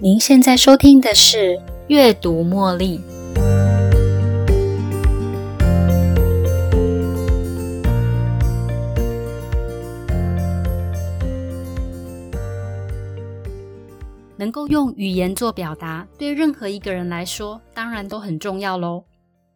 您现在收听的是《阅读茉莉》。能够用语言做表达，对任何一个人来说，当然都很重要喽。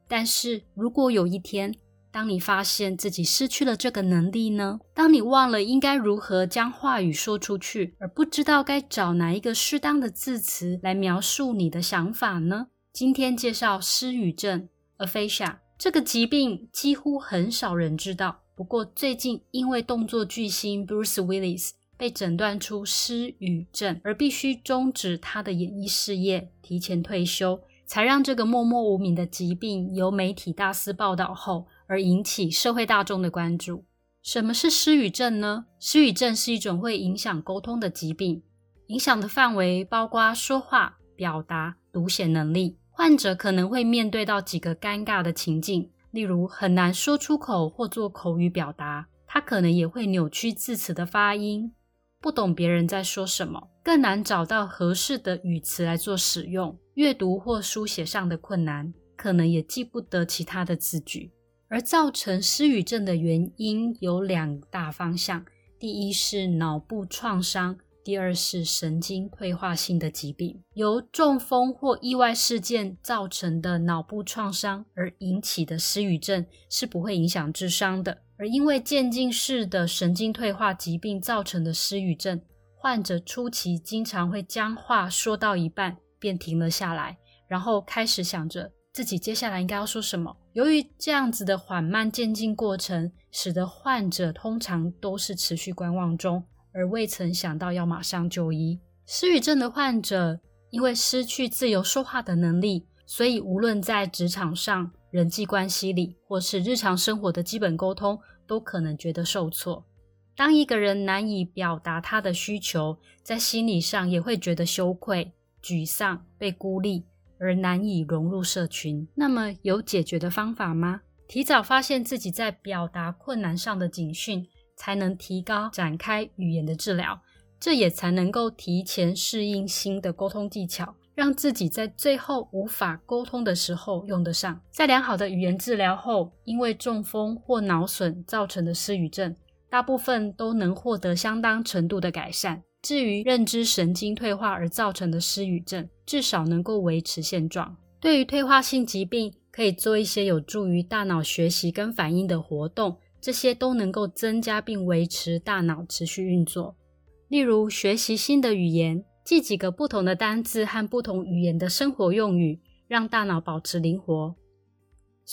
但是如果有一天，当你发现自己失去了这个能力呢？当你忘了应该如何将话语说出去，而不知道该找哪一个适当的字词来描述你的想法呢？今天介绍失语症 （aphasia） 这个疾病，几乎很少人知道。不过最近因为动作巨星 Bruce Willis 被诊断出失语症，而必须终止他的演艺事业，提前退休，才让这个默默无名的疾病由媒体大肆报道后。而引起社会大众的关注。什么是失语症呢？失语症是一种会影响沟通的疾病，影响的范围包括说话、表达、读写能力。患者可能会面对到几个尴尬的情境，例如很难说出口或做口语表达。他可能也会扭曲字词的发音，不懂别人在说什么，更难找到合适的语词来做使用。阅读或书写上的困难，可能也记不得其他的字句。而造成失语症的原因有两大方向：第一是脑部创伤，第二是神经退化性的疾病。由中风或意外事件造成的脑部创伤而引起的失语症是不会影响智商的。而因为渐进式的神经退化疾病造成的失语症，患者初期经常会将话说到一半便停了下来，然后开始想着。自己接下来应该要说什么？由于这样子的缓慢渐进过程，使得患者通常都是持续观望中，而未曾想到要马上就医。失语症的患者因为失去自由说话的能力，所以无论在职场上、人际关系里，或是日常生活的基本沟通，都可能觉得受挫。当一个人难以表达他的需求，在心理上也会觉得羞愧、沮丧、被孤立。而难以融入社群，那么有解决的方法吗？提早发现自己在表达困难上的警讯，才能提高展开语言的治疗，这也才能够提前适应新的沟通技巧，让自己在最后无法沟通的时候用得上。在良好的语言治疗后，因为中风或脑损造成的失语症，大部分都能获得相当程度的改善。至于认知神经退化而造成的失语症，至少能够维持现状。对于退化性疾病，可以做一些有助于大脑学习跟反应的活动，这些都能够增加并维持大脑持续运作。例如，学习新的语言，记几个不同的单字和不同语言的生活用语，让大脑保持灵活。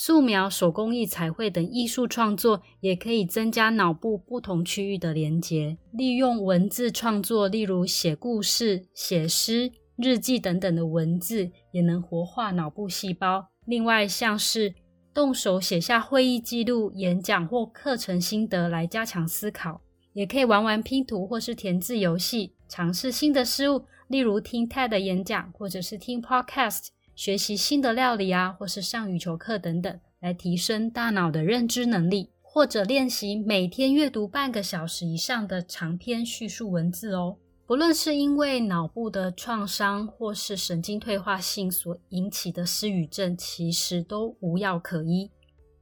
素描、手工艺、彩绘等艺术创作也可以增加脑部不同区域的连接。利用文字创作，例如写故事、写诗、日记等等的文字，也能活化脑部细胞。另外，像是动手写下会议记录、演讲或课程心得来加强思考，也可以玩玩拼图或是填字游戏，尝试新的事物，例如听 TED 演讲或者是听 Podcast。学习新的料理啊，或是上羽球课等等，来提升大脑的认知能力，或者练习每天阅读半个小时以上的长篇叙述文字哦。不论是因为脑部的创伤，或是神经退化性所引起的失语症，其实都无药可医。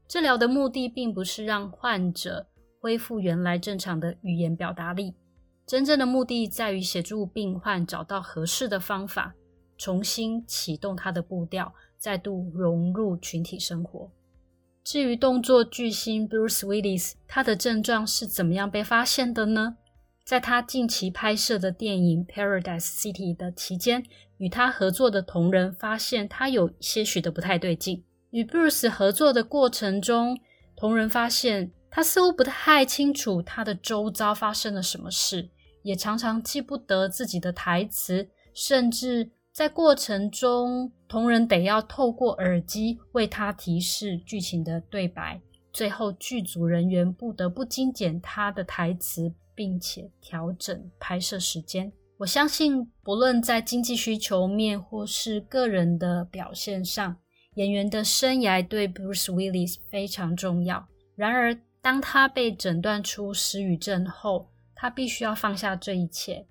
治疗的目的并不是让患者恢复原来正常的语言表达力，真正的目的在于协助病患找到合适的方法。重新启动他的步调，再度融入群体生活。至于动作巨星 Bruce Willis，他的症状是怎么样被发现的呢？在他近期拍摄的电影《Paradise City》的期间，与他合作的同仁发现他有些许的不太对劲。与 Bruce 合作的过程中，同仁发现他似乎不太清楚他的周遭发生了什么事，也常常记不得自己的台词，甚至。在过程中，同仁得要透过耳机为他提示剧情的对白，最后剧组人员不得不精简他的台词，并且调整拍摄时间。我相信，不论在经济需求面或是个人的表现上，演员的生涯对 Bruce Willis 非常重要。然而，当他被诊断出失语症后，他必须要放下这一切。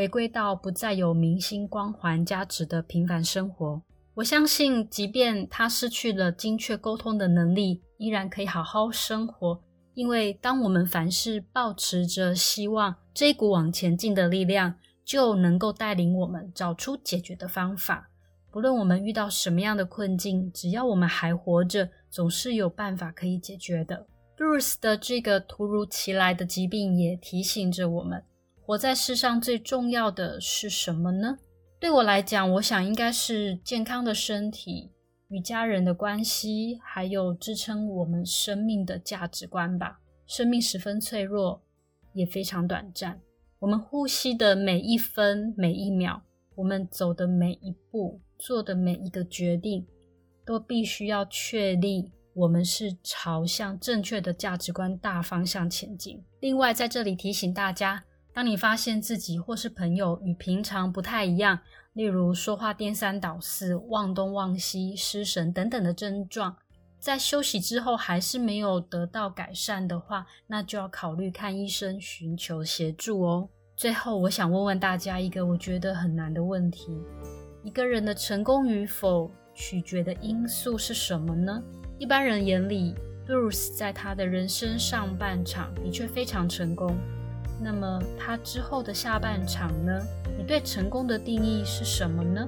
回归到不再有明星光环加持的平凡生活。我相信，即便他失去了精确沟通的能力，依然可以好好生活。因为当我们凡事保持着希望，这一股往前进的力量就能够带领我们找出解决的方法。不论我们遇到什么样的困境，只要我们还活着，总是有办法可以解决的。Bruce 的这个突如其来的疾病也提醒着我们：活在世上最重要的是什么呢？对我来讲，我想应该是健康的身体。与家人的关系，还有支撑我们生命的价值观吧。生命十分脆弱，也非常短暂。我们呼吸的每一分每一秒，我们走的每一步，做的每一个决定，都必须要确立我们是朝向正确的价值观大方向前进。另外，在这里提醒大家，当你发现自己或是朋友与平常不太一样，例如说话颠三倒四、忘东忘西、失神等等的症状，在休息之后还是没有得到改善的话，那就要考虑看医生，寻求协助哦。最后，我想问问大家一个我觉得很难的问题：一个人的成功与否取决的因素是什么呢？一般人眼里，Bruce 在他的人生上半场的确非常成功。那么他之后的下半场呢？你对成功的定义是什么呢？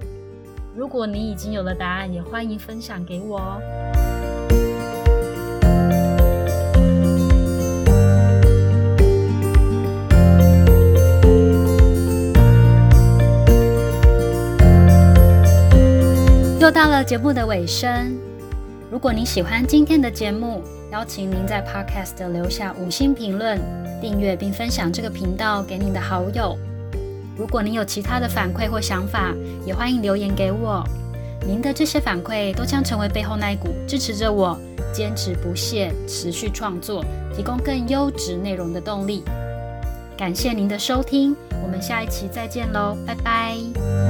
如果你已经有了答案，也欢迎分享给我哦。又到了节目的尾声，如果你喜欢今天的节目，邀请您在 Podcast 留下五星评论。订阅并分享这个频道给您的好友。如果您有其他的反馈或想法，也欢迎留言给我。您的这些反馈都将成为背后那一股支持着我坚持不懈、持续创作、提供更优质内容的动力。感谢您的收听，我们下一期再见喽，拜拜。